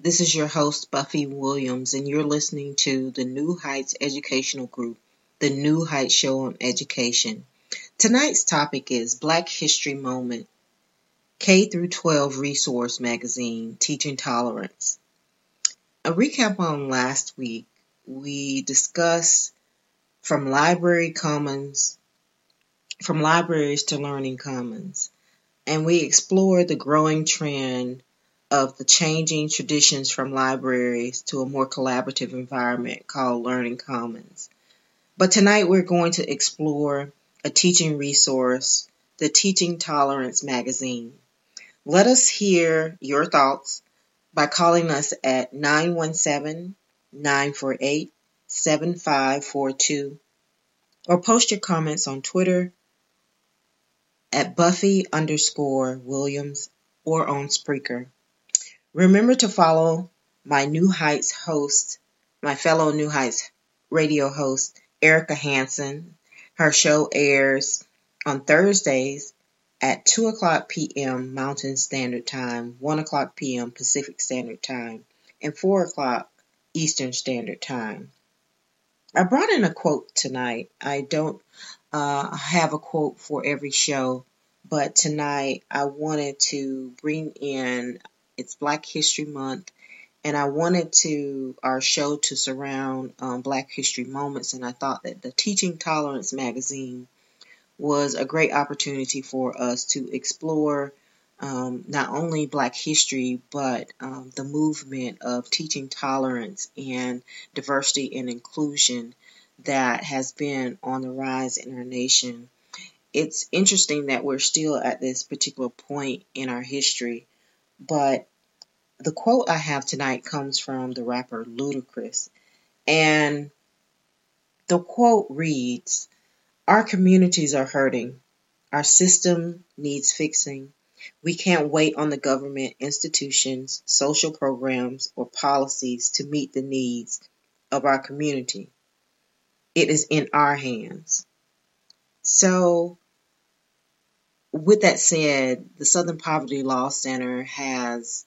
This is your host, Buffy Williams, and you're listening to the New Heights Educational Group, the New Heights Show on Education. Tonight's topic is Black History Moment, K through 12 Resource Magazine, Teaching Tolerance. A recap on last week, we discussed from library commons, from libraries to learning commons, and we explored the growing trend of the changing traditions from libraries to a more collaborative environment called Learning Commons. But tonight we're going to explore a teaching resource, the Teaching Tolerance magazine. Let us hear your thoughts by calling us at 917 948 7542 or post your comments on Twitter at Buffy underscore Williams or on Spreaker. Remember to follow my New Heights host, my fellow New Heights radio host, Erica Hanson. Her show airs on Thursdays at 2 o'clock p.m. Mountain Standard Time, 1 o'clock p.m. Pacific Standard Time, and 4 o'clock Eastern Standard Time. I brought in a quote tonight. I don't uh, have a quote for every show, but tonight I wanted to bring in it's Black History Month, and I wanted to our show to surround um, Black History moments, and I thought that the Teaching Tolerance magazine was a great opportunity for us to explore um, not only Black history but um, the movement of teaching tolerance and diversity and inclusion that has been on the rise in our nation. It's interesting that we're still at this particular point in our history but the quote I have tonight comes from the rapper Ludacris. And the quote reads Our communities are hurting. Our system needs fixing. We can't wait on the government, institutions, social programs, or policies to meet the needs of our community. It is in our hands. So, with that said, the Southern Poverty Law Center has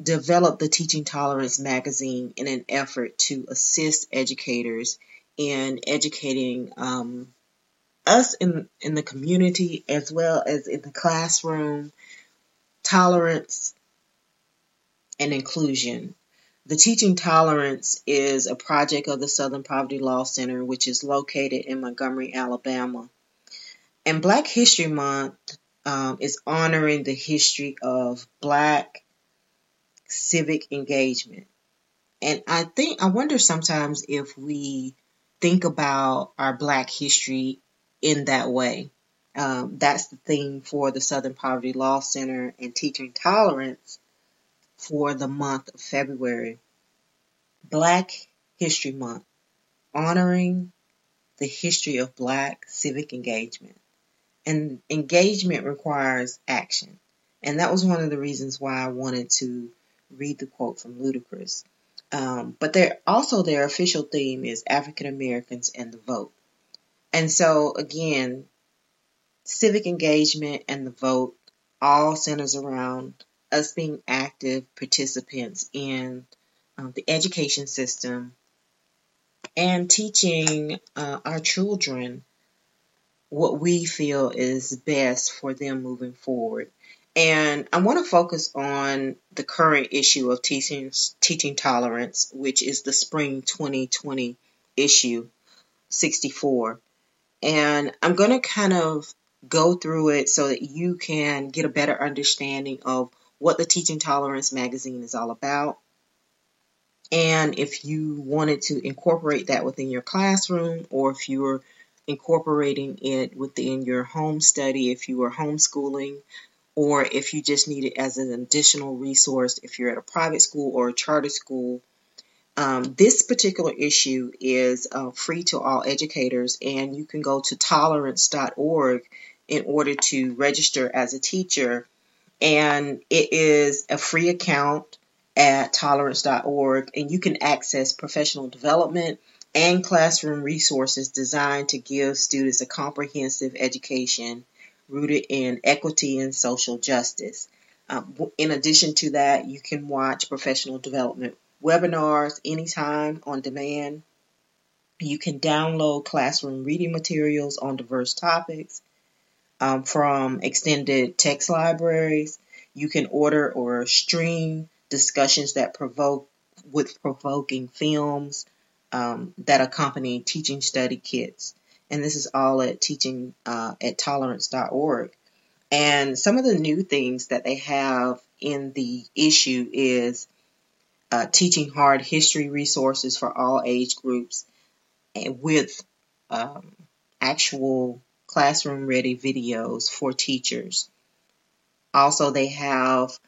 developed the Teaching Tolerance magazine in an effort to assist educators in educating um, us in, in the community as well as in the classroom, tolerance and inclusion. The Teaching Tolerance is a project of the Southern Poverty Law Center, which is located in Montgomery, Alabama. And Black History Month um, is honoring the history of Black civic engagement. And I think, I wonder sometimes if we think about our Black history in that way. Um, that's the theme for the Southern Poverty Law Center and Teaching Tolerance for the month of February. Black History Month, honoring the history of Black civic engagement. And engagement requires action. And that was one of the reasons why I wanted to read the quote from Ludacris. Um, but their also their official theme is African Americans and the vote. And so again, civic engagement and the vote all centers around us being active participants in um, the education system and teaching uh, our children what we feel is best for them moving forward. And I want to focus on the current issue of teaching teaching tolerance, which is the spring 2020 issue 64. And I'm going to kind of go through it so that you can get a better understanding of what the Teaching Tolerance magazine is all about. And if you wanted to incorporate that within your classroom, or if you're incorporating it within your home study, if you are homeschooling, or if you just need it as an additional resource if you're at a private school or a charter school. Um, this particular issue is uh, free to all educators, and you can go to tolerance.org in order to register as a teacher. And it is a free account at tolerance.org, and you can access professional development and classroom resources designed to give students a comprehensive education rooted in equity and social justice. Um, in addition to that, you can watch professional development webinars anytime on demand. You can download classroom reading materials on diverse topics um, from extended text libraries. You can order or stream discussions that provoke with provoking films um, that accompany teaching study kits and this is all at teaching uh, at tolerance.org. And some of the new things that they have in the issue is uh, teaching hard history resources for all age groups and with um, actual classroom ready videos for teachers. Also, they have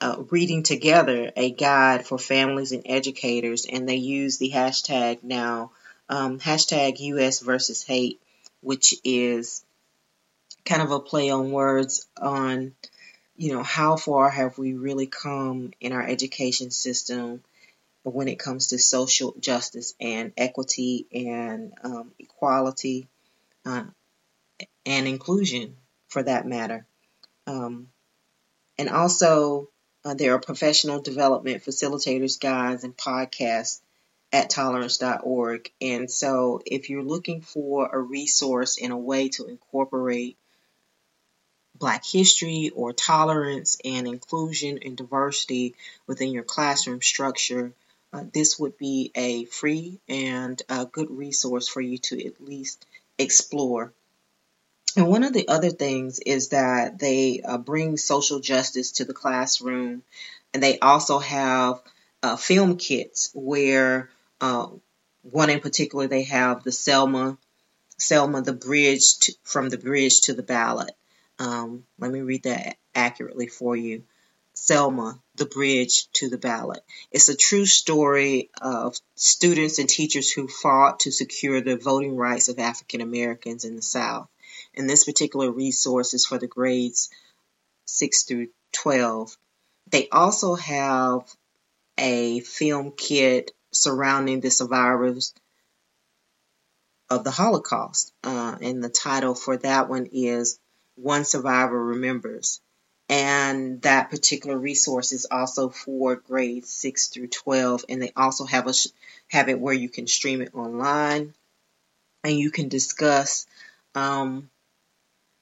uh, Reading Together, a guide for families and educators, and they use the hashtag now um, hashtag US versus hate, which is kind of a play on words on, you know, how far have we really come in our education system when it comes to social justice and equity and um, equality uh, and inclusion for that matter. Um, and also, uh, there are professional development facilitators, guides, and podcasts at tolerance.org. And so if you're looking for a resource and a way to incorporate Black history or tolerance and inclusion and diversity within your classroom structure, uh, this would be a free and a good resource for you to at least explore. And one of the other things is that they uh, bring social justice to the classroom, and they also have uh, film kits where uh, one in particular, they have the Selma, Selma, the bridge to, from the bridge to the ballot. Um, let me read that accurately for you. Selma, the bridge to the ballot. It's a true story of students and teachers who fought to secure the voting rights of African Americans in the South. And this particular resource is for the grades 6 through 12. They also have a film kit surrounding the survivors of the Holocaust. Uh, and the title for that one is One Survivor Remembers. And that particular resource is also for grades 6 through 12. And they also have, a, have it where you can stream it online and you can discuss um,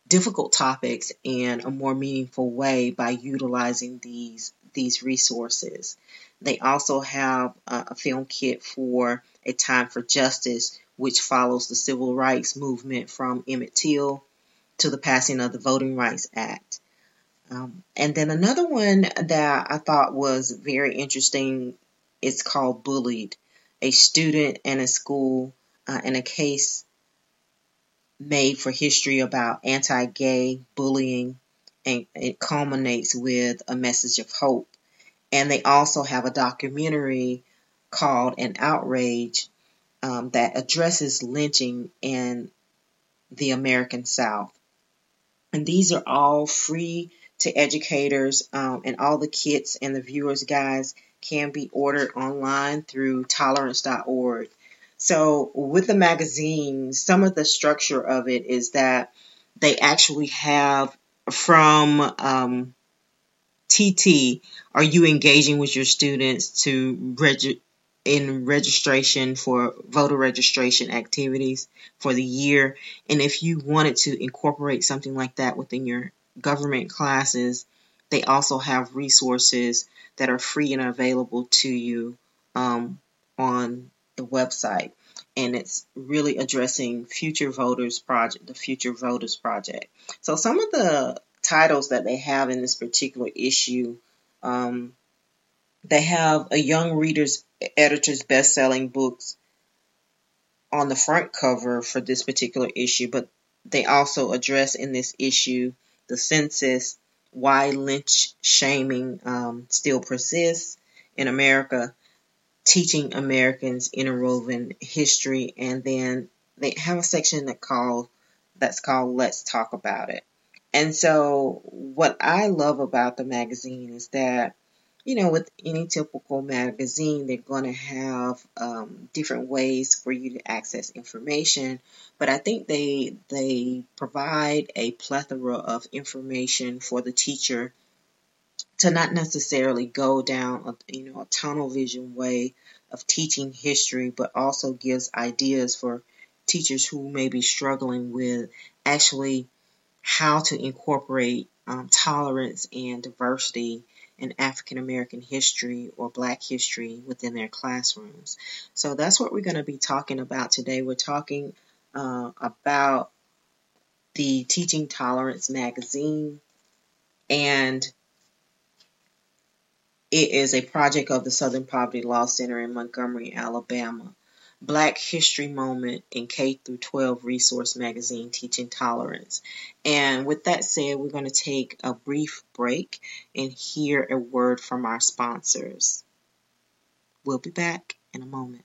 difficult topics in a more meaningful way by utilizing these these resources. They also have a film kit for A Time for Justice, which follows the civil rights movement from Emmett Till to the passing of the Voting Rights Act. Um, and then another one that I thought was very interesting it's called Bullied, a student and a school uh, and a case made for history about anti gay bullying, and it culminates with a message of hope and they also have a documentary called An Outrage um, that addresses lynching in the American South. And these are all free to educators, um, and all the kits and the viewers guides can be ordered online through tolerance.org. So, with the magazine, some of the structure of it is that they actually have from um, TT, are you engaging with your students to in registration for voter registration activities for the year? And if you wanted to incorporate something like that within your government classes, they also have resources that are free and available to you um, on the website. And it's really addressing future voters project, the future voters project. So some of the titles that they have in this particular issue, um, they have a young reader's editor's best-selling books on the front cover for this particular issue, but they also address in this issue the census, why lynch shaming um, still persists in America, teaching Americans interwoven history, and then they have a section that called that's called Let's Talk About It. And so what I love about the magazine is that you know, with any typical magazine, they're going to have um, different ways for you to access information. But I think they they provide a plethora of information for the teacher to not necessarily go down a you know a tunnel vision way of teaching history, but also gives ideas for teachers who may be struggling with actually how to incorporate um, tolerance and diversity in African American history or Black history within their classrooms. So that's what we're going to be talking about today. We're talking uh, about the Teaching Tolerance magazine, and it is a project of the Southern Poverty Law Center in Montgomery, Alabama. Black History Moment in K through 12 resource magazine Teaching Tolerance. And with that said, we're going to take a brief break and hear a word from our sponsors. We'll be back in a moment.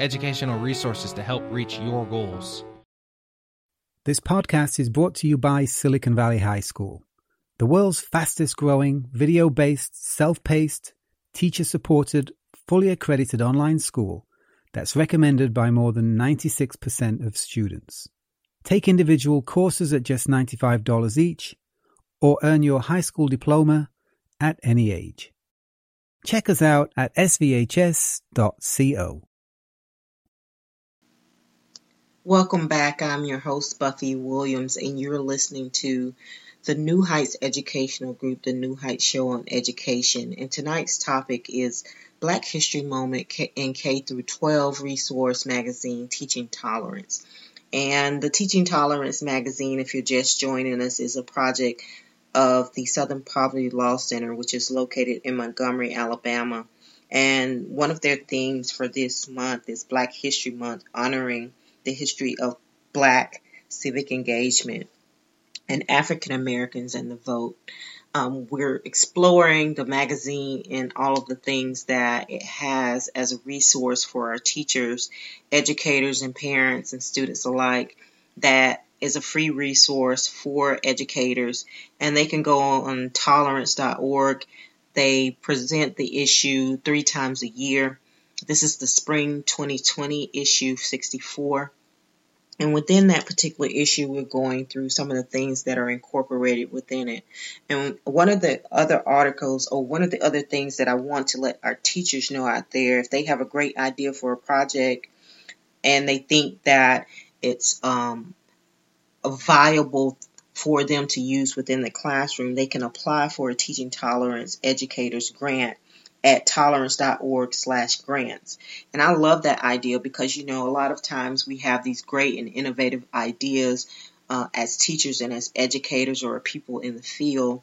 educational resources to help reach your goals. This podcast is brought to you by Silicon Valley High School, the world's fastest growing, video based, self paced, teacher supported fully accredited online school that's recommended by more than 96% of students. Take individual courses at just $95 each or earn your high school diploma at any age. Check us out at svhs.co. Welcome back. I'm your host, Buffy Williams, and you're listening to the New Heights Educational Group, the New Heights Show on Education. And tonight's topic is Black History Moment in K through 12 resource magazine, Teaching Tolerance. And the Teaching Tolerance magazine, if you're just joining us, is a project of the Southern Poverty Law Center, which is located in Montgomery, Alabama. And one of their themes for this month is Black History Month, honoring the history of Black civic engagement and African Americans and the vote. Um, we're exploring the magazine and all of the things that it has as a resource for our teachers, educators, and parents and students alike. That is a free resource for educators, and they can go on tolerance.org. They present the issue three times a year. This is the spring 2020 issue 64. And within that particular issue, we're going through some of the things that are incorporated within it. And one of the other articles, or one of the other things that I want to let our teachers know out there, if they have a great idea for a project and they think that it's um, viable for them to use within the classroom, they can apply for a teaching tolerance educators grant at tolerance.org slash grants. And I love that idea because, you know, a lot of times we have these great and innovative ideas uh, as teachers and as educators or people in the field.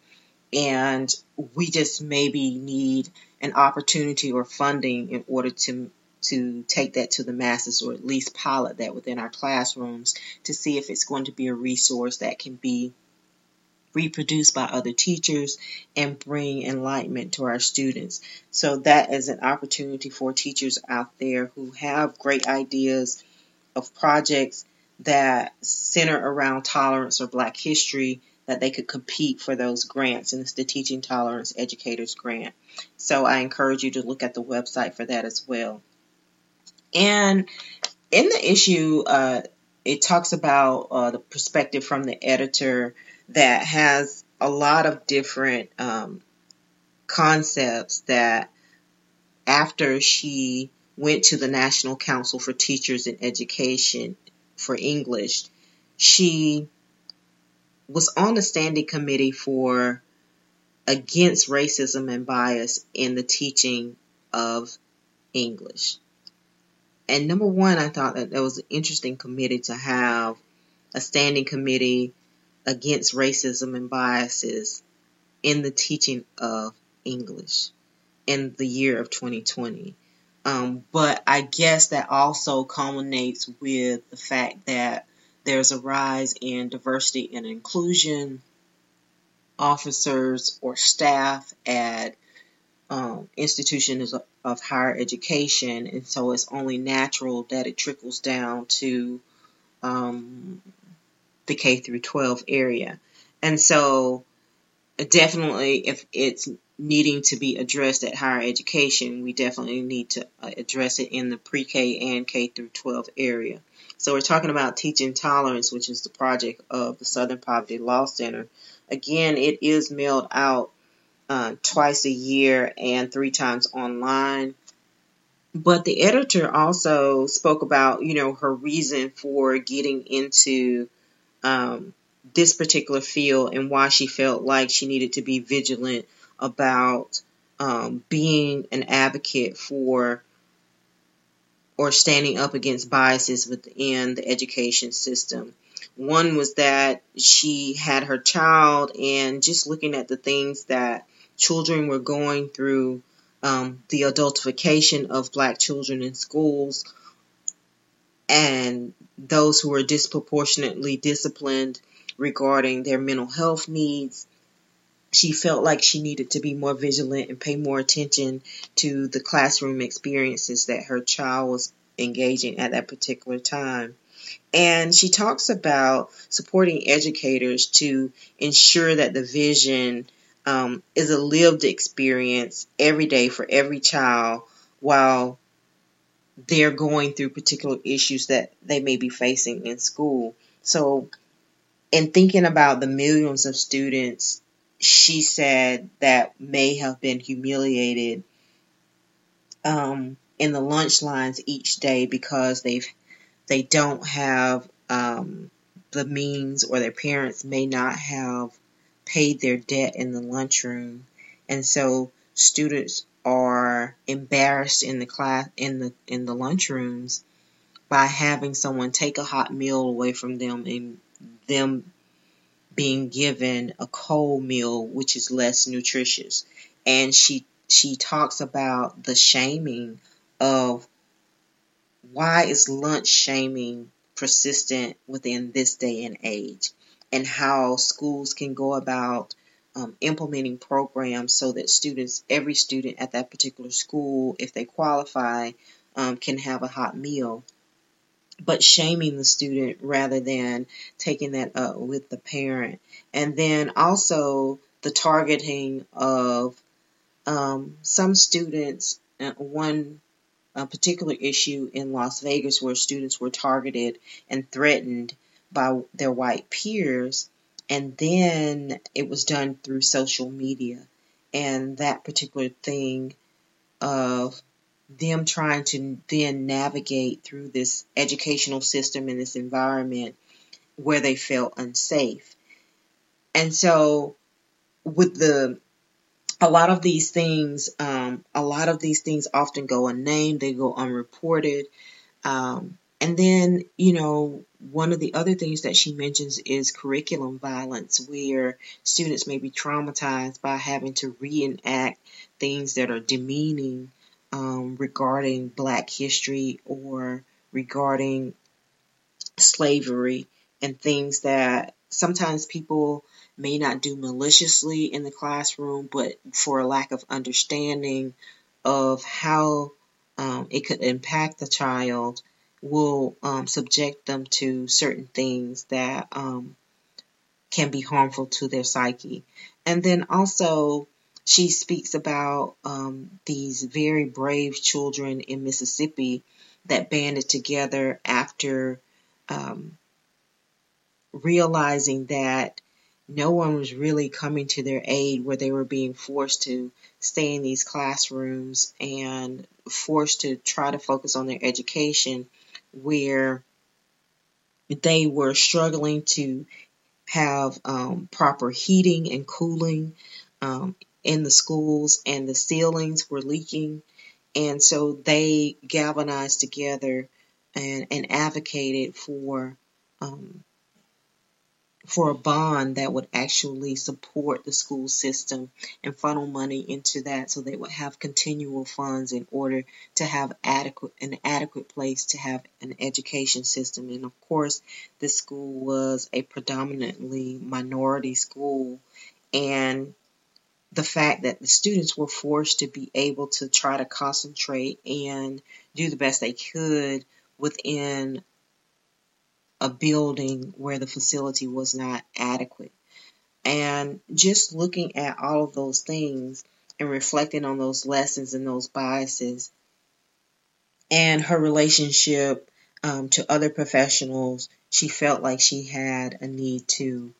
And we just maybe need an opportunity or funding in order to to take that to the masses or at least pilot that within our classrooms to see if it's going to be a resource that can be reproduced by other teachers and bring enlightenment to our students. So that is an opportunity for teachers out there who have great ideas of projects that center around tolerance or black history that they could compete for those grants and it's the teaching tolerance educators grant so i encourage you to look at the website for that as well and in the issue uh, it talks about uh, the perspective from the editor that has a lot of different um, concepts that after she went to the National Council for Teachers in Education for English, she was on the standing committee for against racism and bias in the teaching of English. And number one, I thought that that was an interesting committee to have a standing committee against racism and biases in the teaching of English in the year of 2020. Um, but I guess that also culminates with the fact that there's a rise in diversity and inclusion officers or staff at um, institutions of, higher education, and so it's only natural that it trickles down to um, the K through 12 area. And so definitely if it's needing to be addressed at higher education, we definitely need to uh, address it in the pre-K and K through 12 area. So we're talking about teaching tolerance, which is the project of the Southern Poverty Law Center. Again, it is mailed out uh, twice a year and three times online. But the editor also spoke about, you know, her reason for getting into um, this particular field and why she felt like she needed to be vigilant about um, being an advocate for or standing up against biases within the education system. One was that she had her child and just looking at the things that children were going through, um, the adultification of black children in schools, and those who are disproportionately disciplined regarding their mental health needs. She felt like she needed to be more vigilant and pay more attention to the classroom experiences that her child was engaging at that particular time. And she talks about supporting educators to ensure that the vision um, is a lived experience every day for every child while they're going through particular issues that they may be facing in school. So, in thinking about the millions of students she said that may have been humiliated um, in the lunch lines each day because they've they don't have um, the means or their parents may not have paid their debt in the lunchroom and so students are embarrassed in the class in the in the lunchrooms by having someone take a hot meal away from them and them being given a cold meal which is less nutritious. And she she talks about the shaming of why is lunch shaming persistent within this day and age and how schools can go about um, implementing programs so that students, every student at that particular school, if they qualify, um, can have a hot meal. But shaming the student rather than taking that up with the parent. And then also the targeting of um, some students, uh, one a particular issue in Las Vegas where students were targeted and threatened by their white peers and then it was done through social media. And that particular thing of them trying to then navigate through this educational system and this environment where they felt unsafe. And so with the a lot of these things, um, a lot of these things often go unnamed, they go unreported. Um, and then, you know, one of the other things that she mentions is curriculum violence, where students may be traumatized by having to reenact things that are demeaning um, regarding Black history or regarding slavery and things that sometimes people may not do maliciously in the classroom, but for a lack of understanding of how um, it could impact the child, will um, subject them to certain things that um, can be harmful to their psyche. And then also, she speaks about um, these very brave children in Mississippi that banded together after um, realizing that no one was really coming to their aid where they were being forced to stay in these classrooms and forced to try to focus on their education where they were struggling to have um, proper heating and cooling um, in the schools and the ceilings were leaking. And so they galvanized together and, and advocated for um, for a bond that would actually support the school system and funnel money into that so they would have continual funds in order to have adequate an adequate place to have an education system. And of course this school was a predominantly minority school. And the fact that the students were forced to be able to try to concentrate and do the best they could within a building where the facility was not adequate. And just looking at all of those things and reflecting on those lessons and those biases and her relationship um, to other professionals, she felt like she had a need to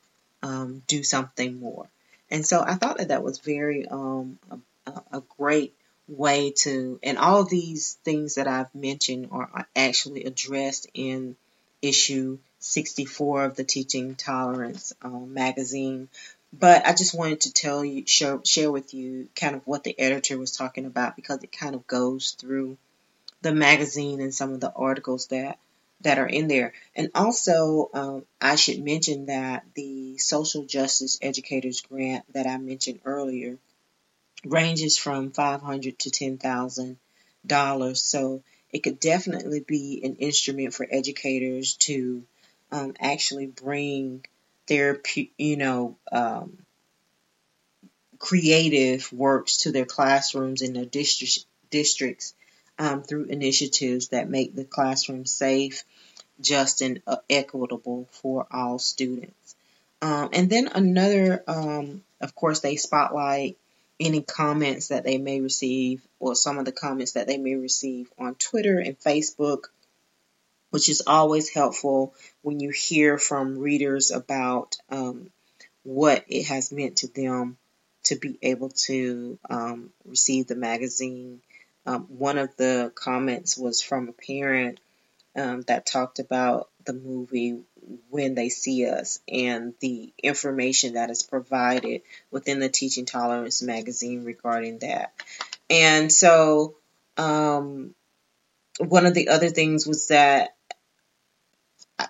um, do something more. And so I thought that that was very um, a, a great way to, and all these things that I've mentioned are actually addressed in issue 64 of the Teaching Tolerance um, magazine. But I just wanted to tell you, share, share with you kind of what the editor was talking about because it kind of goes through the magazine and some of the articles that that are in there. And also, um, I should mention that the Social Justice Educators Grant that I mentioned earlier ranges from 500 to $10,000. So it could definitely be an instrument for educators to um, actually bring their, you know, um, creative works to their classrooms in their district, districts um, through initiatives that make the classroom safe, just, and uh, equitable for all students. Um, and then another, um, of course, they spotlight any comments that they may receive or some of the comments that they may receive on Twitter and Facebook, which is always helpful when you hear from readers about um, what it has meant to them to be able to um, receive the magazine. Um, one of the comments was from a parent um, that talked about the movie when they see us and the information that is provided within the Teaching Tolerance magazine regarding that. And so, um, one of the other things was that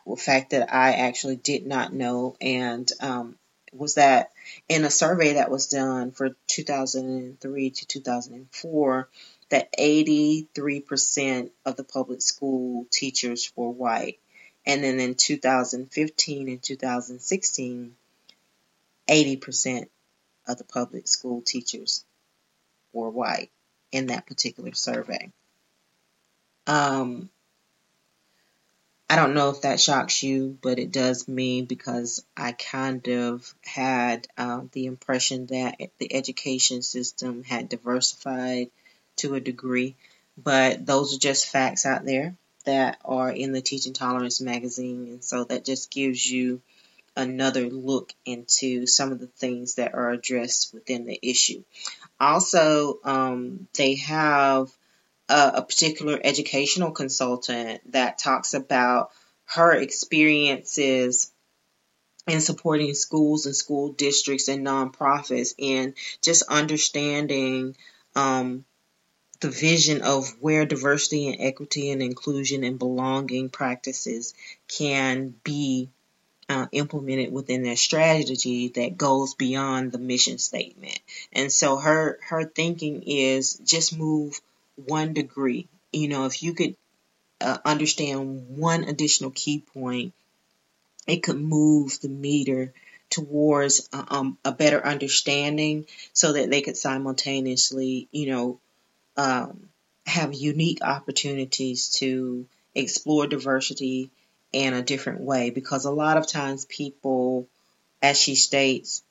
the fact that I actually did not know and um, was that in a survey that was done for 2003 to 2004 that 83% of the public school teachers were white and then in 2015 and 2016, 80% of the public school teachers were white in that particular survey. Um, I don't know if that shocks you, but it does me because I kind of had uh, the impression that the education system had diversified to a degree. But those are just facts out there that are in the Teaching Tolerance magazine. And so that just gives you another look into some of the things that are addressed within the issue. Also, um, they have a, a particular educational consultant that talks about her experiences in supporting schools and school districts and nonprofits and just understanding um, the vision of where diversity and equity and inclusion and belonging practices can be uh, implemented within their strategy that goes beyond the mission statement. And so her her thinking is just move one degree. You know, if you could uh, understand one additional key point, it could move the meter towards uh, um, a better understanding so that they could simultaneously, you know, um, have unique opportunities to explore diversity in a different way because a lot of times people, as she states,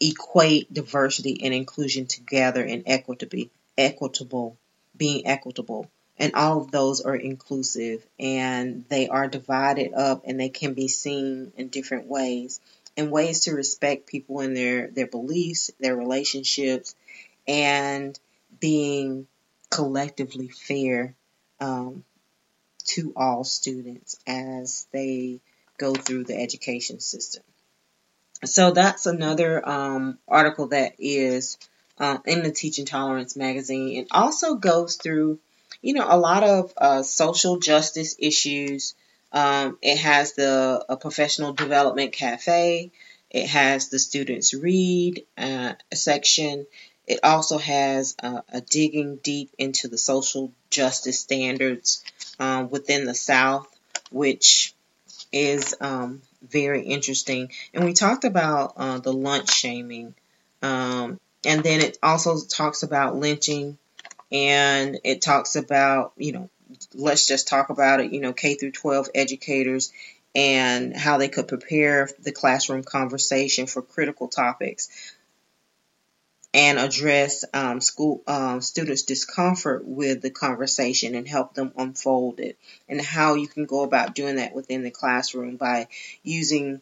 equate diversity and inclusion together in equitable, equitable, being equitable. And all of those are inclusive and they are divided up and they can be seen in different ways and ways to respect people in their, their beliefs, their relationships, and being collectively fair um, to all students as they go through the education system. So that's another um, article that is uh, in the Teaching Tolerance magazine. It also goes through, you know, a lot of uh, social justice issues. Um, it has the professional development cafe. It has the students read uh, section. It also has uh, a digging deep into the social justice standards um, within the South, which is um, very interesting. And we talked about uh, the lunch shaming. Um, and then it also talks about lynching and it talks about, you know, let's just talk about it, you know, K through 12 educators and how they could prepare the classroom conversation for critical topics and address um, school um, students' discomfort with the conversation and help them unfold it, and how you can go about doing that within the classroom by using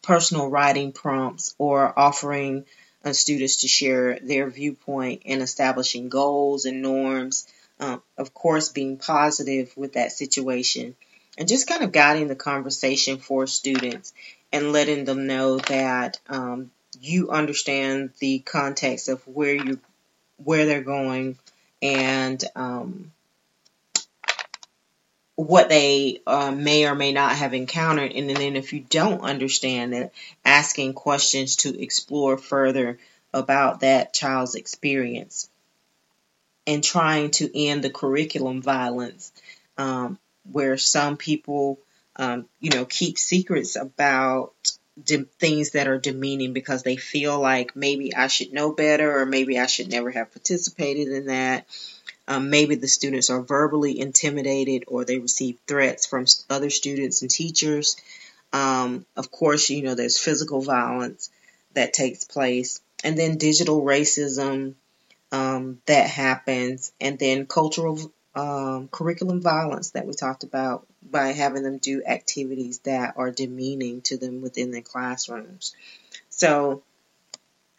personal writing prompts or offering uh, students to share their viewpoint and establishing goals and norms. Um, of course, being positive with that situation and just kind of guiding the conversation for students and letting them know that um, you understand the context of where you where they're going and um, what they uh, may or may not have encountered. And then if you don't understand it asking questions to explore further about that child's experience and trying to end the curriculum violence um, where some people um, you know keep secrets about de- things that are demeaning because they feel like maybe I should know better or maybe I should never have participated in that. Um, maybe the students are verbally intimidated or they receive threats from other students and teachers. Um, of course, you know, there's physical violence that takes place, and then digital racism um, that happens, and then cultural um, curriculum violence that we talked about by having them do activities that are demeaning to them within their classrooms. So,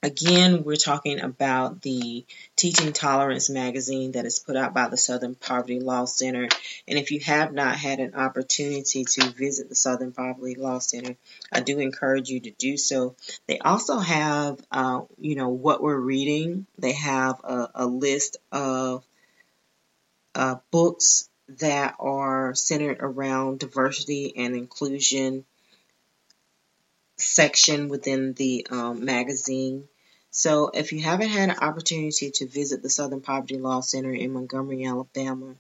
again, we're talking about the Teaching Tolerance magazine that is put out by the Southern Poverty Law Center. And if you have not had an opportunity to visit the Southern Poverty Law Center, I do encourage you to do so. They also have, uh, you know, what we're reading. They have a, a list of uh, books that are centered around diversity and inclusion section within the um, magazine. So, if you haven't had an opportunity to visit the Southern Poverty Law Center in Montgomery, Alabama,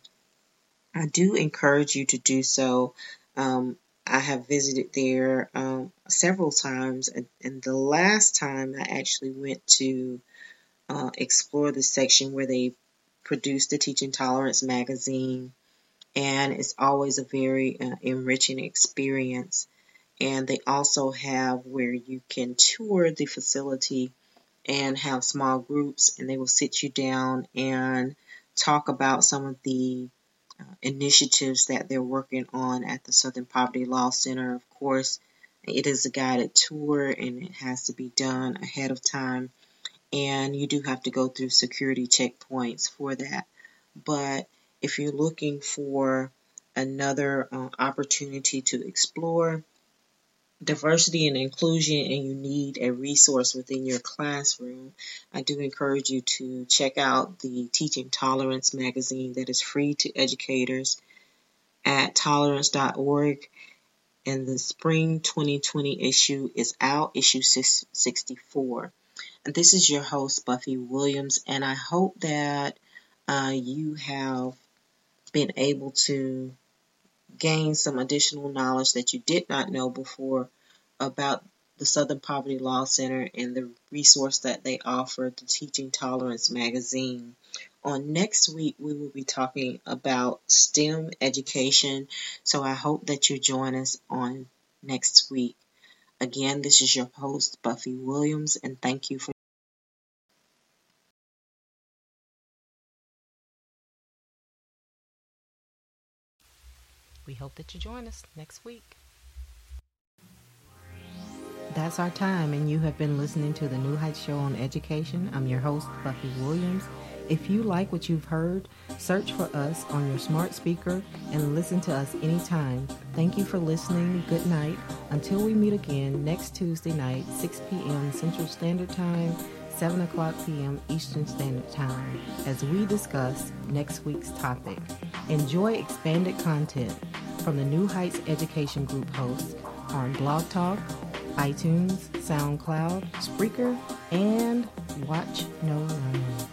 I do encourage you to do so. Um, I have visited there um, several times, and, the last time I actually went to uh, explore the section where they produced the Teaching Tolerance magazine, and it's always a very uh, enriching experience. And they also have where you can tour the facility and have small groups, and they will sit you down and talk about some of the uh, initiatives that they're working on at the Southern Poverty Law Center. Of course, it is a guided tour and it has to be done ahead of time and you do have to go through security checkpoints for that. But if you're looking for another uh, opportunity to explore diversity and inclusion and you need a resource within your classroom, I do encourage you to check out the Teaching Tolerance magazine that is free to educators at tolerance.org. And the spring 2020 issue is out, issue 64. This is your host, Buffy Williams, and I hope that uh, you have been able to gain some additional knowledge that you did not know before about the Southern Poverty Law Center and the resource that they offer, the Teaching Tolerance magazine. On next week, we will be talking about STEM education, so I hope that you join us on next week. Again, this is your host, Buffy Williams, and thank you for We hope that you join us next week. That's our time, and you have been listening to the New Heights Show on Education. I'm your host, Buffy Williams. If you like what you've heard, search for us on your smart speaker and listen to us anytime. Thank you for listening. Good night. Until we meet again next Tuesday night, 6 p.m. Central Standard Time, 7 o'clock p.m. Eastern Standard Time, as we discuss next week's topic. Enjoy expanded content from the New Heights Education Group hosts on Blog Talk, iTunes, SoundCloud, Spreaker, and Watch Know Learn.